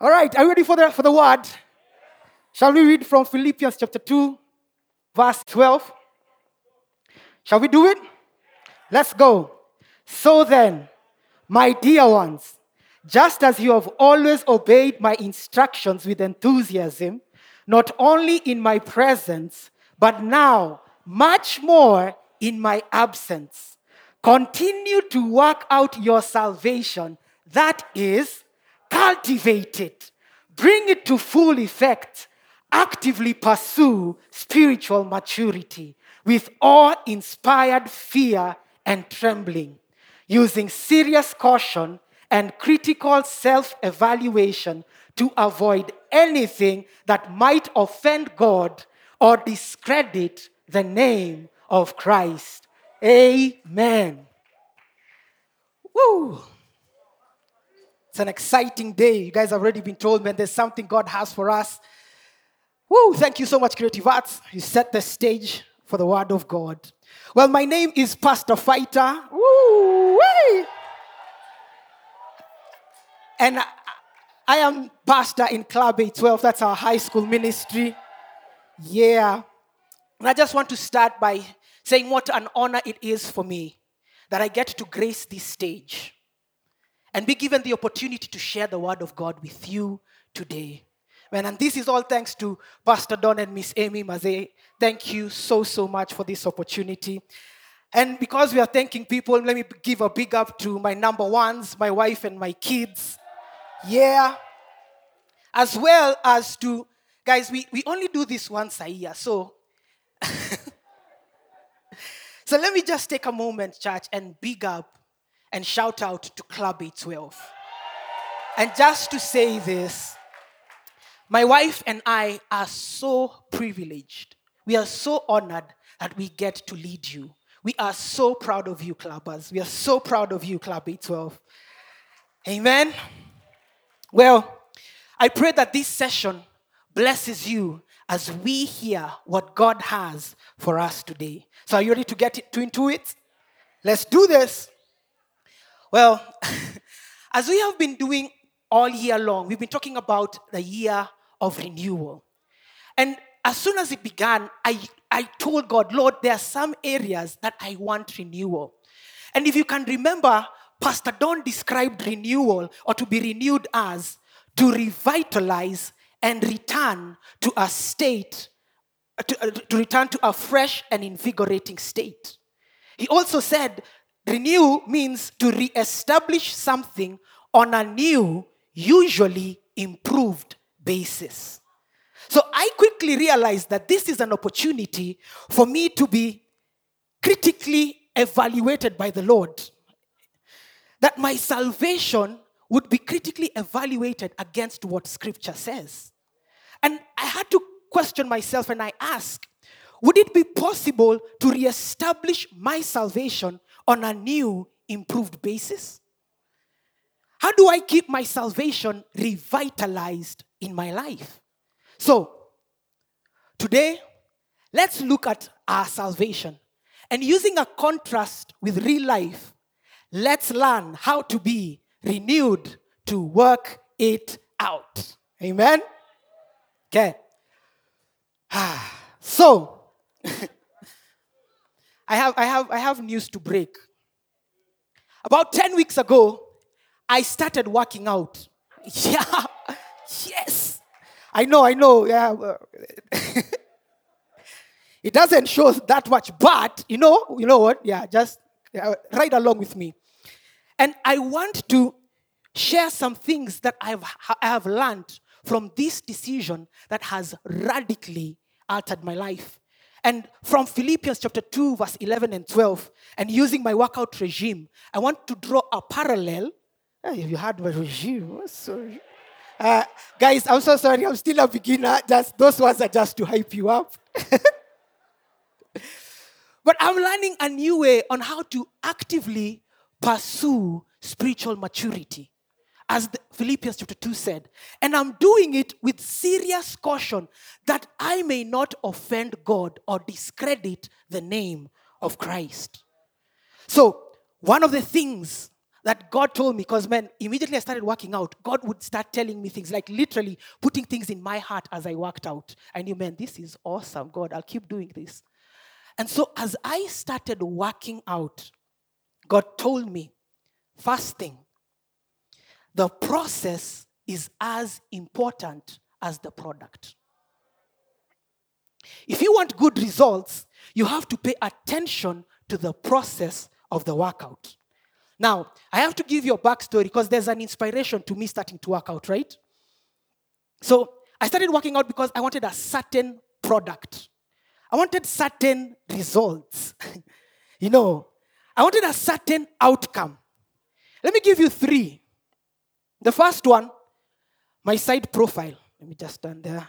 All right, are you ready for the, for the word? Shall we read from Philippians chapter 2, verse 12? Shall we do it? Let's go. So then, my dear ones, just as you have always obeyed my instructions with enthusiasm, not only in my presence, but now much more in my absence, continue to work out your salvation. That is, cultivate it, bring it to full effect, actively pursue spiritual maturity with awe inspired fear and trembling, using serious caution and critical self evaluation to avoid anything that might offend God or discredit the name of Christ. Amen. Woo! An exciting day. You guys have already been told, man, there's something God has for us. Woo! Thank you so much, Creative Arts. You set the stage for the Word of God. Well, my name is Pastor Fighter. Woo! And I, I am pastor in Club A12. That's our high school ministry. Yeah. And I just want to start by saying what an honor it is for me that I get to grace this stage and be given the opportunity to share the word of God with you today. Man, and this is all thanks to Pastor Don and Miss Amy Maze. Thank you so, so much for this opportunity. And because we are thanking people, let me give a big up to my number ones, my wife and my kids. Yeah. As well as to, guys, we, we only do this once a year. So, so let me just take a moment, church, and big up and shout out to Club A12. And just to say this, my wife and I are so privileged. We are so honored that we get to lead you. We are so proud of you, clubbers. We are so proud of you, Club A12. Amen. Well, I pray that this session blesses you as we hear what God has for us today. So, are you ready to get to into it? Let's do this. Well, as we have been doing all year long, we've been talking about the year of renewal. And as soon as it began, I, I told God, Lord, there are some areas that I want renewal. And if you can remember, Pastor Don described renewal or to be renewed as to revitalize and return to a state, to, uh, to return to a fresh and invigorating state. He also said, renew means to re-establish something on a new, usually improved basis. So I quickly realized that this is an opportunity for me to be critically evaluated by the Lord. That my salvation would be critically evaluated against what scripture says. And I had to question myself and I asked, would it be possible to reestablish my salvation on a new, improved basis? How do I keep my salvation revitalized in my life? So, today, let's look at our salvation. And using a contrast with real life, let's learn how to be renewed to work it out. Amen? Okay. So, I have, I, have, I have news to break. About 10 weeks ago, I started working out. Yeah, yes. I know, I know. Yeah. it doesn't show that much, but you know, you know what? Yeah, just uh, ride along with me. And I want to share some things that I've, I have learned from this decision that has radically altered my life. And from Philippians chapter 2, verse 11 and 12, and using my workout regime, I want to draw a parallel. Hey, you had my regime. Sorry. Uh, guys, I'm so sorry. I'm still a beginner. Just those words are just to hype you up. but I'm learning a new way on how to actively pursue spiritual maturity. As Philippians chapter 2 said, and I'm doing it with serious caution that I may not offend God or discredit the name of Christ. So, one of the things that God told me, because man, immediately I started working out, God would start telling me things, like literally putting things in my heart as I worked out. I knew, man, this is awesome. God, I'll keep doing this. And so as I started working out, God told me, first thing, the process is as important as the product. If you want good results, you have to pay attention to the process of the workout. Now, I have to give you a backstory because there's an inspiration to me starting to work out, right? So I started working out because I wanted a certain product. I wanted certain results. you know, I wanted a certain outcome. Let me give you three. The first one, my side profile. Let me just stand there.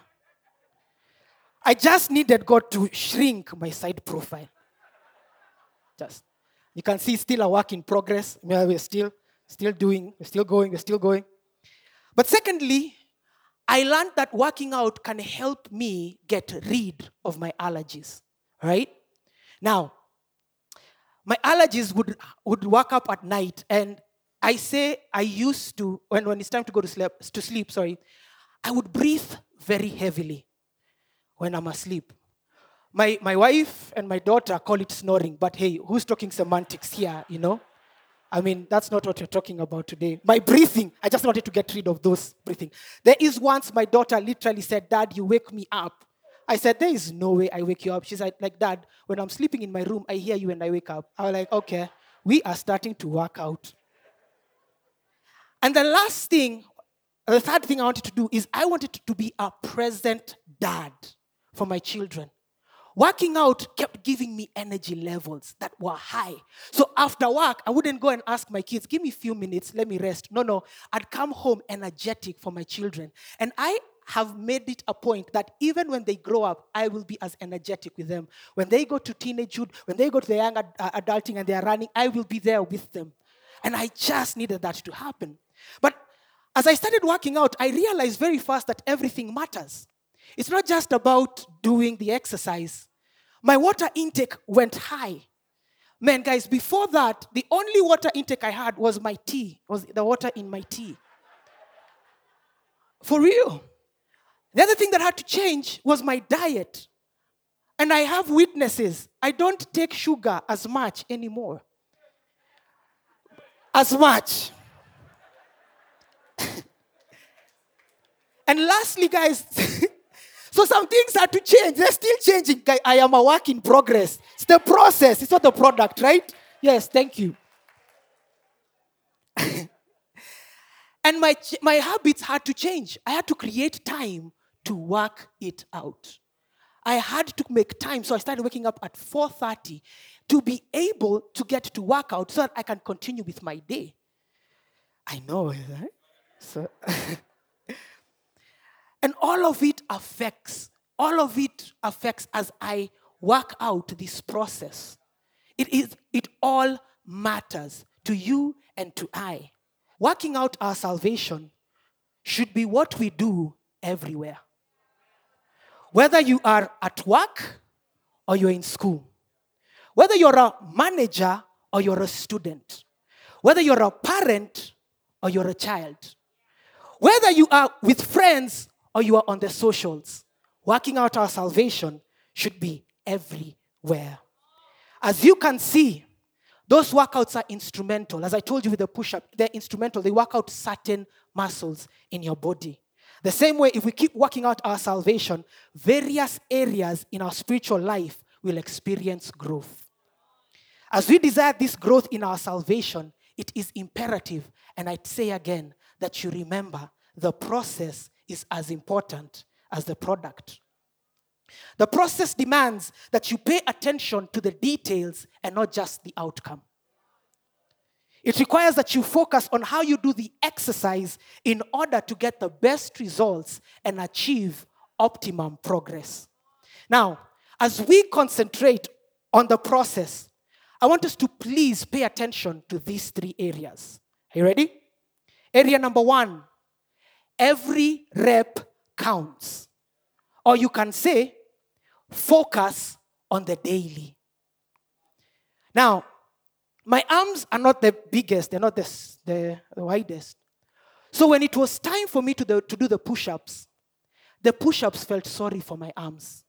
I just needed God to shrink my side profile. Just you can see still a work in progress. We're still, still doing, we're still going, we're still going. But secondly, I learned that working out can help me get rid of my allergies. Right? Now, my allergies would, would wake up at night, and I say I used to, when, when it's time to go to sleep, to sleep, sorry, I would breathe very heavily when I'm asleep. My, my wife and my daughter call it snoring, but hey, who's talking semantics here, you know? I mean, that's not what you're talking about today. My breathing, I just wanted to get rid of those breathing. There is once my daughter literally said, Dad, you wake me up. I said, There is no way I wake you up. She's like, like Dad, when I'm sleeping in my room, I hear you and I wake up. I was like, Okay, we are starting to work out. And the last thing, the third thing I wanted to do is I wanted to be a present dad for my children. Working out kept giving me energy levels that were high. So after work, I wouldn't go and ask my kids, give me a few minutes, let me rest. No, no. I'd come home energetic for my children. And I have made it a point that even when they grow up, I will be as energetic with them. When they go to teenagehood, when they go to the young ad- uh, adulting and they are running, I will be there with them. And I just needed that to happen. But as I started working out, I realized very fast that everything matters. It's not just about doing the exercise. My water intake went high. Man, guys, before that, the only water intake I had was my tea, was the water in my tea. For real. The other thing that had to change was my diet. And I have witnesses. I don't take sugar as much anymore. As much. And lastly, guys, So some things had to change. They're still changing. I am a work in progress. It's the process, it's not the product, right? Yes, thank you. and my, my habits had to change. I had to create time to work it out. I had to make time, so I started waking up at 4:30 to be able to get to work out so that I can continue with my day. I know, right? So And all of it affects, all of it affects as I work out this process. It is it all matters to you and to I. Working out our salvation should be what we do everywhere. Whether you are at work or you're in school, whether you're a manager or you're a student, whether you're a parent or you're a child, whether you are with friends or you are on the socials. Working out our salvation should be everywhere. As you can see, those workouts are instrumental. As I told you with the push up, they're instrumental. They work out certain muscles in your body. The same way, if we keep working out our salvation, various areas in our spiritual life will experience growth. As we desire this growth in our salvation, it is imperative, and I'd say again, that you remember the process is as important as the product. The process demands that you pay attention to the details and not just the outcome. It requires that you focus on how you do the exercise in order to get the best results and achieve optimum progress. Now, as we concentrate on the process, I want us to please pay attention to these three areas. Are you ready? Area number one every rep counts. Or you can say, focus on the daily. Now, My arms are not the biggest, they're not the, the, the widest. So when it was time for me to, the, to do the push ups, the push ups felt sorry for my arms.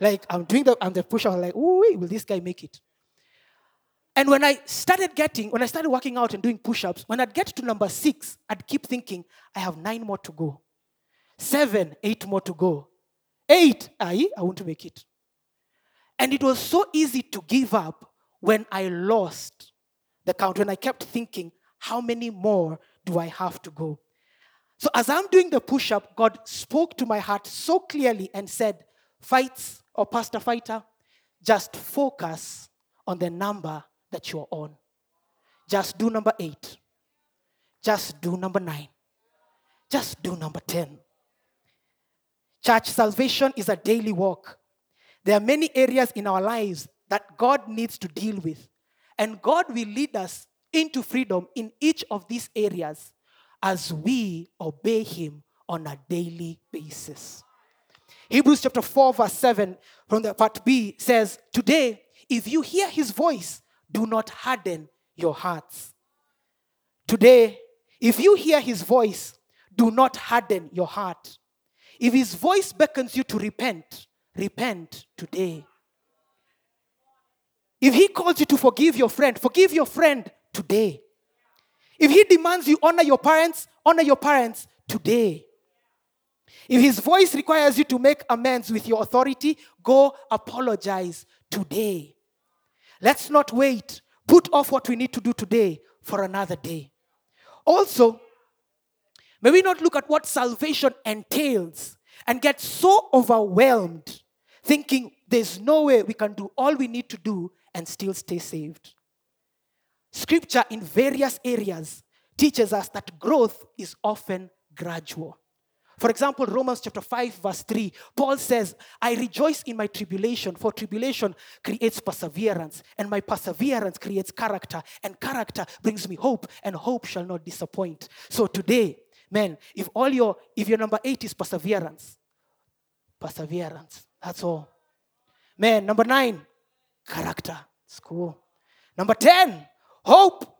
Like I'm doing the, I'm the push up, like, ooh, will this guy make it? And when I started getting, when I started working out and doing push ups, when I'd get to number six, I'd keep thinking, I have nine more to go. Seven, eight more to go. Eight, I, I won't make it. And it was so easy to give up when I lost the count, when I kept thinking, how many more do I have to go? So as I'm doing the push up, God spoke to my heart so clearly and said, Fights or Pastor Fighter, just focus on the number that you're on. Just do number eight. Just do number nine. Just do number 10. Church, salvation is a daily walk. There are many areas in our lives that God needs to deal with. And God will lead us into freedom in each of these areas as we obey Him on a daily basis. Hebrews chapter 4, verse 7 from the part B says, Today, if you hear His voice, do not harden your hearts. Today, if you hear His voice, do not harden your heart. If His voice beckons you to repent, repent today. If He calls you to forgive your friend, forgive your friend today. If He demands you honor your parents, honor your parents today. If His voice requires you to make amends with your authority, go apologize today. Let's not wait. Put off what we need to do today for another day. Also, may we not look at what salvation entails and get so overwhelmed thinking there's no way we can do all we need to do and still stay saved. Scripture in various areas teaches us that growth is often gradual. For example, Romans chapter 5, verse 3, Paul says, I rejoice in my tribulation, for tribulation creates perseverance, and my perseverance creates character, and character brings me hope, and hope shall not disappoint. So today, man, if all your if your number eight is perseverance, perseverance, that's all. Man, number nine, character. It's cool. Number 10, hope.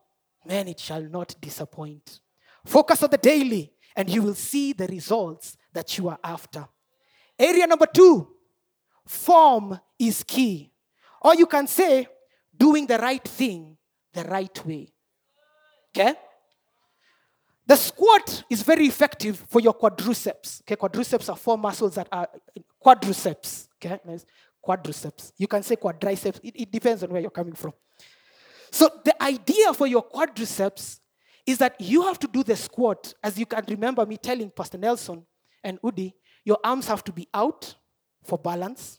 Man, it shall not disappoint. Focus on the daily, and you will see the results that you are after. Area number two, form is key. Or you can say, doing the right thing the right way. Okay? The squat is very effective for your quadriceps. Okay, quadriceps are four muscles that are quadriceps. Okay, quadriceps. You can say quadriceps. It, it depends on where you're coming from. So the idea for your quadriceps is that you have to do the squat, as you can remember me telling Pastor Nelson and Udi, your arms have to be out for balance,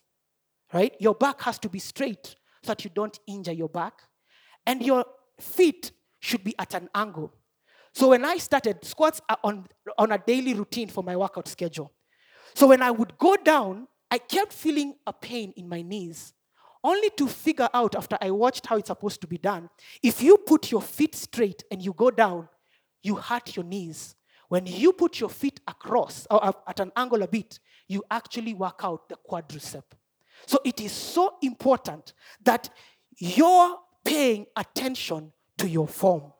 right? Your back has to be straight so that you don't injure your back. And your feet should be at an angle. So when I started, squats are on, on a daily routine for my workout schedule. So when I would go down, I kept feeling a pain in my knees, only to figure out after I watched how it's supposed to be done. If you put your feet straight and you go down, you hurt your knees. When you put your feet across or at an angle a bit, you actually work out the quadricep. So it is so important that you're paying attention to your form.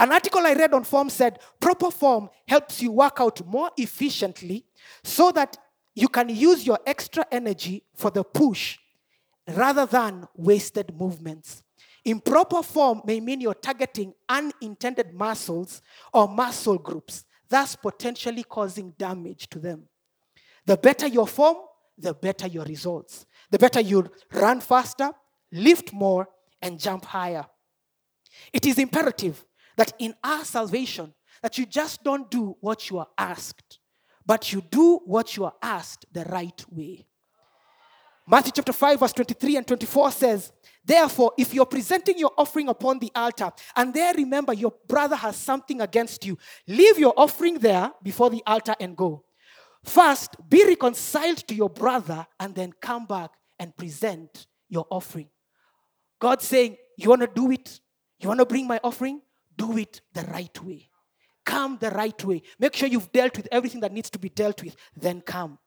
An article I read on form said proper form helps you work out more efficiently so that you can use your extra energy for the push rather than wasted movements. Improper form may mean you're targeting unintended muscles or muscle groups, thus potentially causing damage to them. The better your form, the better your results. The better you run faster, lift more, and jump higher. It is imperative that in our salvation, that you just don't do what you are asked, but you do what you are asked the right way. Matthew chapter 5, verse 23 and 24 says, Therefore, if you're presenting your offering upon the altar, and there remember your brother has something against you, leave your offering there before the altar and go. First, be reconciled to your brother, and then come back and present your offering. God saying, You want to do it? You want to bring my offering? do it the right way. Come the right way. Make sure you've dealt with everything that needs to be dealt with, then come.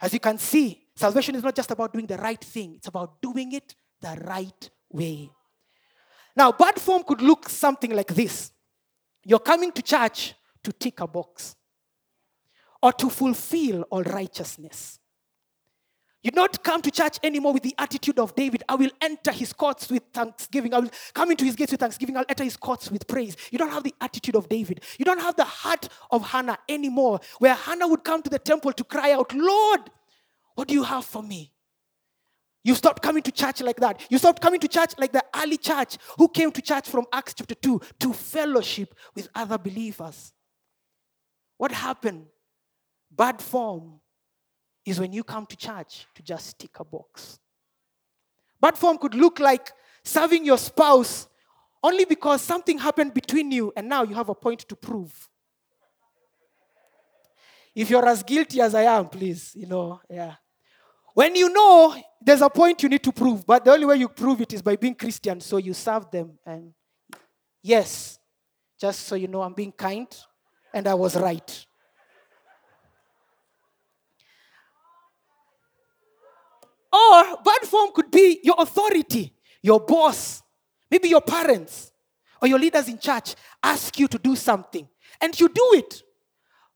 As you can see, salvation is not just about doing the right thing, it's about doing it the right way. Now, bad form could look something like this You're coming to church to tick a box or to fulfill all righteousness. You don't come to church anymore with the attitude of David. I will enter his courts with thanksgiving. I will come into his gates with thanksgiving. I'll enter his courts with praise. You don't have the attitude of David. You don't have the heart of Hannah anymore, where Hannah would come to the temple to cry out, Lord, what do you have for me? You stopped coming to church like that. You stopped coming to church like the early church who came to church from Acts chapter 2 to fellowship with other believers. What happened? Bad form is when you come to church to just tick a box. Bad form could look like serving your spouse only because something happened between you and now you have a point to prove. If you're as guilty as I am, please, you know, yeah. When you know there's a point you need to prove, but the only way you prove it is by being Christian, so you serve them. And yes, just so you know, I'm being kind and I was right. Or bad form could be your authority, your boss, maybe your parents or your leaders in church ask you to do something and you do it.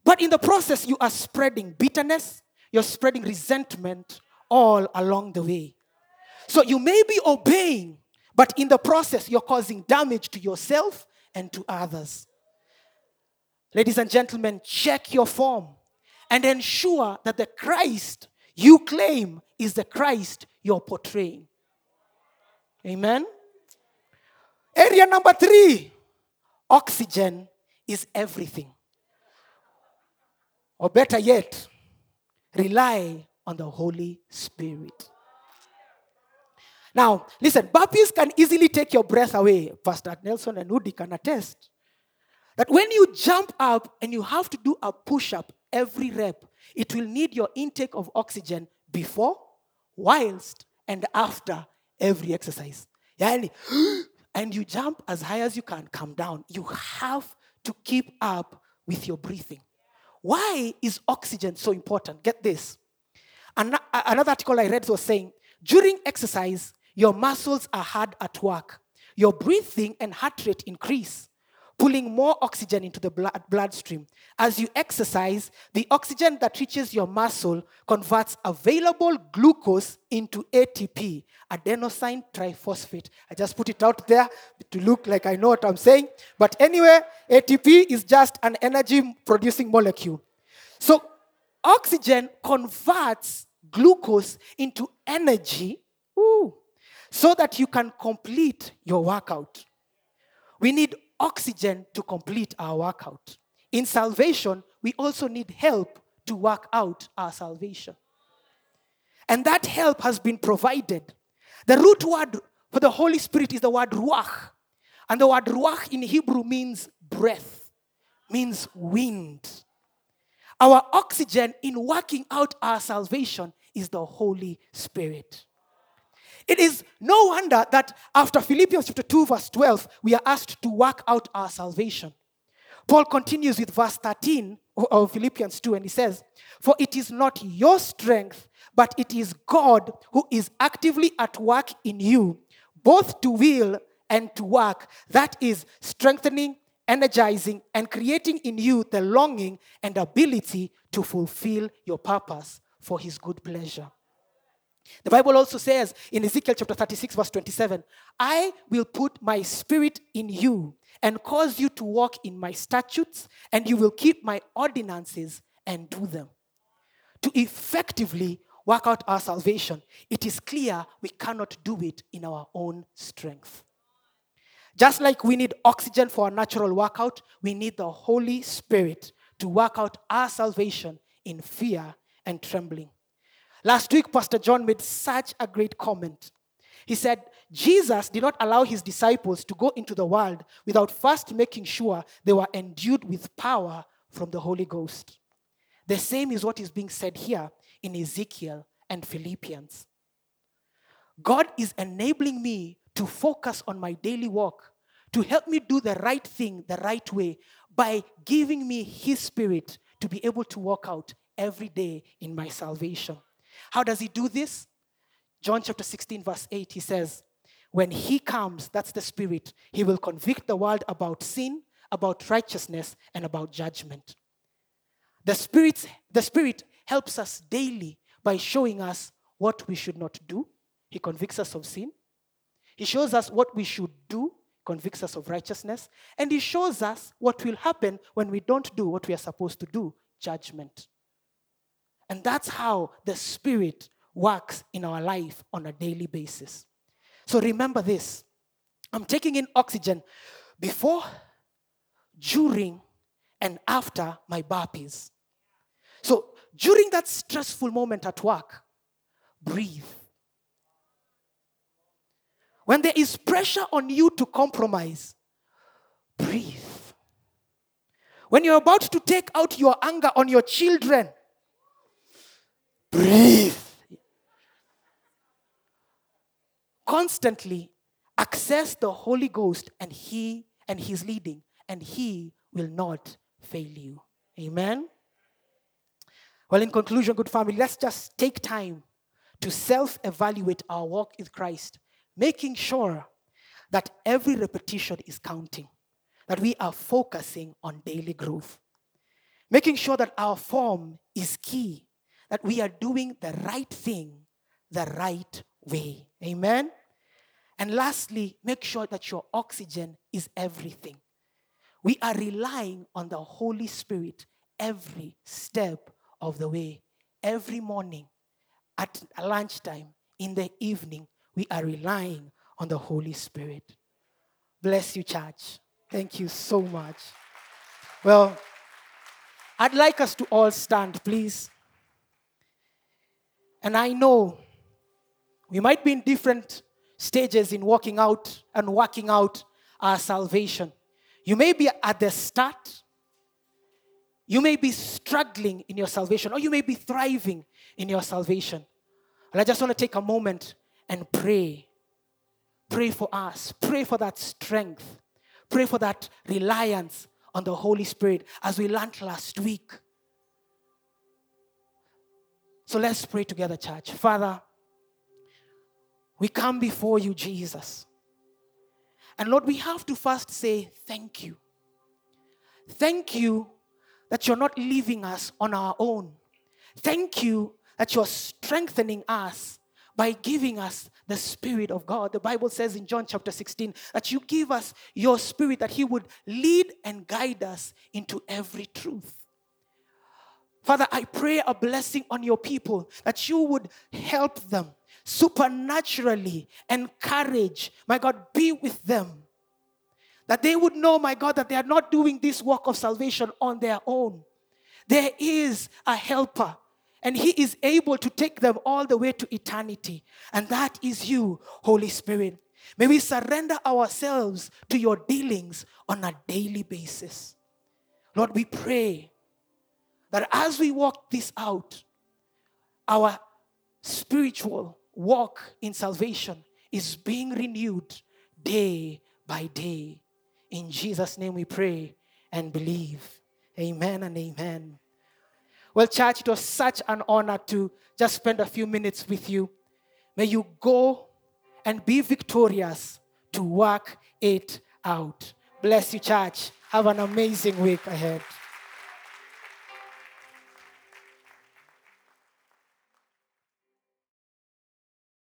But in the process, you are spreading bitterness, you're spreading resentment all along the way. So you may be obeying, but in the process, you're causing damage to yourself and to others. Ladies and gentlemen, check your form and ensure that the Christ you claim is the Christ you're portraying. Amen. Area number three oxygen is everything. Or better yet, rely on the Holy Spirit. Now, listen, burpees can easily take your breath away. Pastor Nelson and Udi can attest that when you jump up and you have to do a push up every rep, it will need your intake of oxygen before, whilst, and after every exercise. Yani, and you jump as high as you can, come down. You have to keep up with your breathing. Why is oxygen so important? Get this. Another article I read was saying during exercise, your muscles are hard at work. Your breathing and heart rate increase pulling more oxygen into the blood, bloodstream. As you exercise, the oxygen that reaches your muscle converts available glucose into ATP, adenosine triphosphate. I just put it out there to look like I know what I'm saying. But anyway, ATP is just an energy producing molecule. So, oxygen converts glucose into energy ooh, so that you can complete your workout. We need oxygen to complete our workout. In salvation, we also need help to work out our salvation. And that help has been provided. The root word for the Holy Spirit is the word ruach. And the word ruach in Hebrew means breath, means wind. Our oxygen in working out our salvation is the Holy Spirit. It is no wonder that after Philippians chapter 2, verse 12, we are asked to work out our salvation. Paul continues with verse 13 of Philippians 2, and he says, For it is not your strength, but it is God who is actively at work in you, both to will and to work. That is strengthening, energizing, and creating in you the longing and ability to fulfill your purpose for his good pleasure. The Bible also says in Ezekiel chapter 36, verse 27, I will put my spirit in you and cause you to walk in my statutes, and you will keep my ordinances and do them. To effectively work out our salvation, it is clear we cannot do it in our own strength. Just like we need oxygen for a natural workout, we need the Holy Spirit to work out our salvation in fear and trembling. Last week, Pastor John made such a great comment. He said, Jesus did not allow his disciples to go into the world without first making sure they were endued with power from the Holy Ghost. The same is what is being said here in Ezekiel and Philippians. God is enabling me to focus on my daily walk, to help me do the right thing the right way by giving me His Spirit to be able to walk out every day in my salvation. How does he do this? John chapter 16, verse 8, he says, when he comes, that's the Spirit, he will convict the world about sin, about righteousness, and about judgment. The Spirit, the Spirit helps us daily by showing us what we should not do. He convicts us of sin. He shows us what we should do, convicts us of righteousness. And He shows us what will happen when we don't do what we are supposed to do judgment. And that's how the Spirit works in our life on a daily basis. So remember this I'm taking in oxygen before, during, and after my burpees. So during that stressful moment at work, breathe. When there is pressure on you to compromise, breathe. When you're about to take out your anger on your children, breathe. Constantly access the Holy Ghost and He and His leading, and He will not fail you. Amen. Well, in conclusion, good family, let's just take time to self evaluate our walk with Christ, making sure that every repetition is counting, that we are focusing on daily growth, making sure that our form is key, that we are doing the right thing the right way. Amen. And lastly, make sure that your oxygen is everything. We are relying on the Holy Spirit every step of the way. Every morning, at lunchtime, in the evening, we are relying on the Holy Spirit. Bless you, church. Thank you so much. Well, I'd like us to all stand, please. And I know we might be in different stages in walking out and working out our salvation. You may be at the start, you may be struggling in your salvation, or you may be thriving in your salvation. And I just want to take a moment and pray. Pray for us. Pray for that strength. Pray for that reliance on the Holy Spirit as we learned last week. So let's pray together, church. Father, we come before you, Jesus. And Lord, we have to first say thank you. Thank you that you're not leaving us on our own. Thank you that you're strengthening us by giving us the Spirit of God. The Bible says in John chapter 16 that you give us your Spirit that He would lead and guide us into every truth. Father, I pray a blessing on your people that you would help them supernaturally encourage, my God, be with them. That they would know, my God, that they are not doing this work of salvation on their own. There is a helper, and He is able to take them all the way to eternity. And that is you, Holy Spirit. May we surrender ourselves to your dealings on a daily basis. Lord, we pray that as we walk this out, our spiritual walk in salvation is being renewed day by day. In Jesus' name we pray and believe. Amen and amen. Well, church, it was such an honor to just spend a few minutes with you. May you go and be victorious to work it out. Bless you, church. Have an amazing week ahead.